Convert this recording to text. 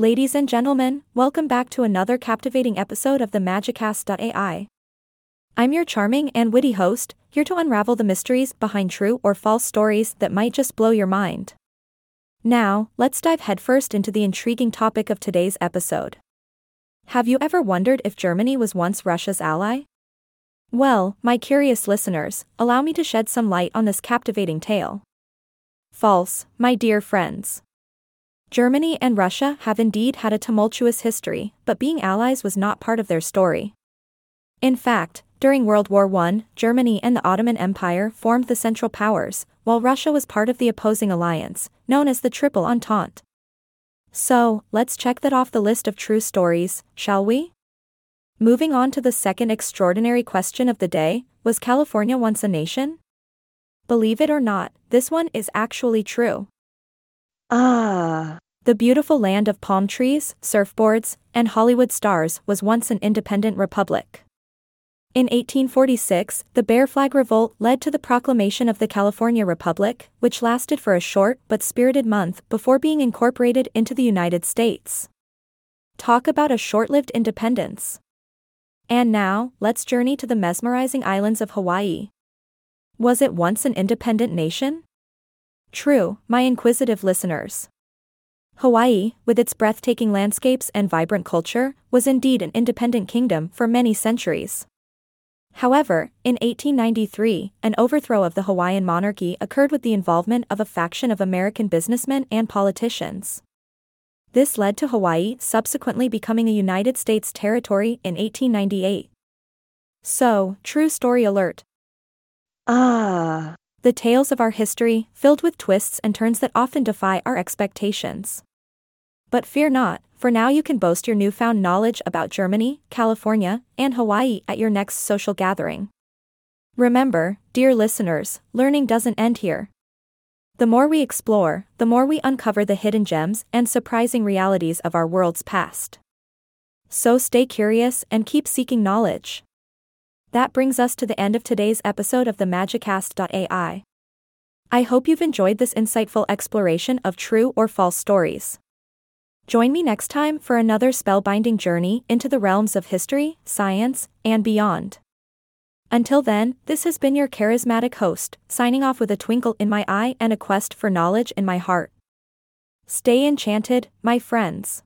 Ladies and gentlemen, welcome back to another captivating episode of the Magicast.ai. I'm your charming and witty host, here to unravel the mysteries behind true or false stories that might just blow your mind. Now, let's dive headfirst into the intriguing topic of today's episode. Have you ever wondered if Germany was once Russia's ally? Well, my curious listeners, allow me to shed some light on this captivating tale. False, my dear friends. Germany and Russia have indeed had a tumultuous history, but being allies was not part of their story. In fact, during World War I, Germany and the Ottoman Empire formed the Central Powers, while Russia was part of the opposing alliance, known as the Triple Entente. So, let's check that off the list of true stories, shall we? Moving on to the second extraordinary question of the day Was California once a nation? Believe it or not, this one is actually true. Ah. The beautiful land of palm trees, surfboards, and Hollywood stars was once an independent republic. In 1846, the Bear Flag Revolt led to the proclamation of the California Republic, which lasted for a short but spirited month before being incorporated into the United States. Talk about a short lived independence. And now, let's journey to the mesmerizing islands of Hawaii. Was it once an independent nation? True, my inquisitive listeners. Hawaii, with its breathtaking landscapes and vibrant culture, was indeed an independent kingdom for many centuries. However, in 1893, an overthrow of the Hawaiian monarchy occurred with the involvement of a faction of American businessmen and politicians. This led to Hawaii subsequently becoming a United States territory in 1898. So, true story alert. Ah. The tales of our history, filled with twists and turns that often defy our expectations. But fear not, for now you can boast your newfound knowledge about Germany, California, and Hawaii at your next social gathering. Remember, dear listeners, learning doesn't end here. The more we explore, the more we uncover the hidden gems and surprising realities of our world's past. So stay curious and keep seeking knowledge. That brings us to the end of today's episode of the Magicast.ai. I hope you've enjoyed this insightful exploration of true or false stories. Join me next time for another spellbinding journey into the realms of history, science, and beyond. Until then, this has been your charismatic host, signing off with a twinkle in my eye and a quest for knowledge in my heart. Stay enchanted, my friends.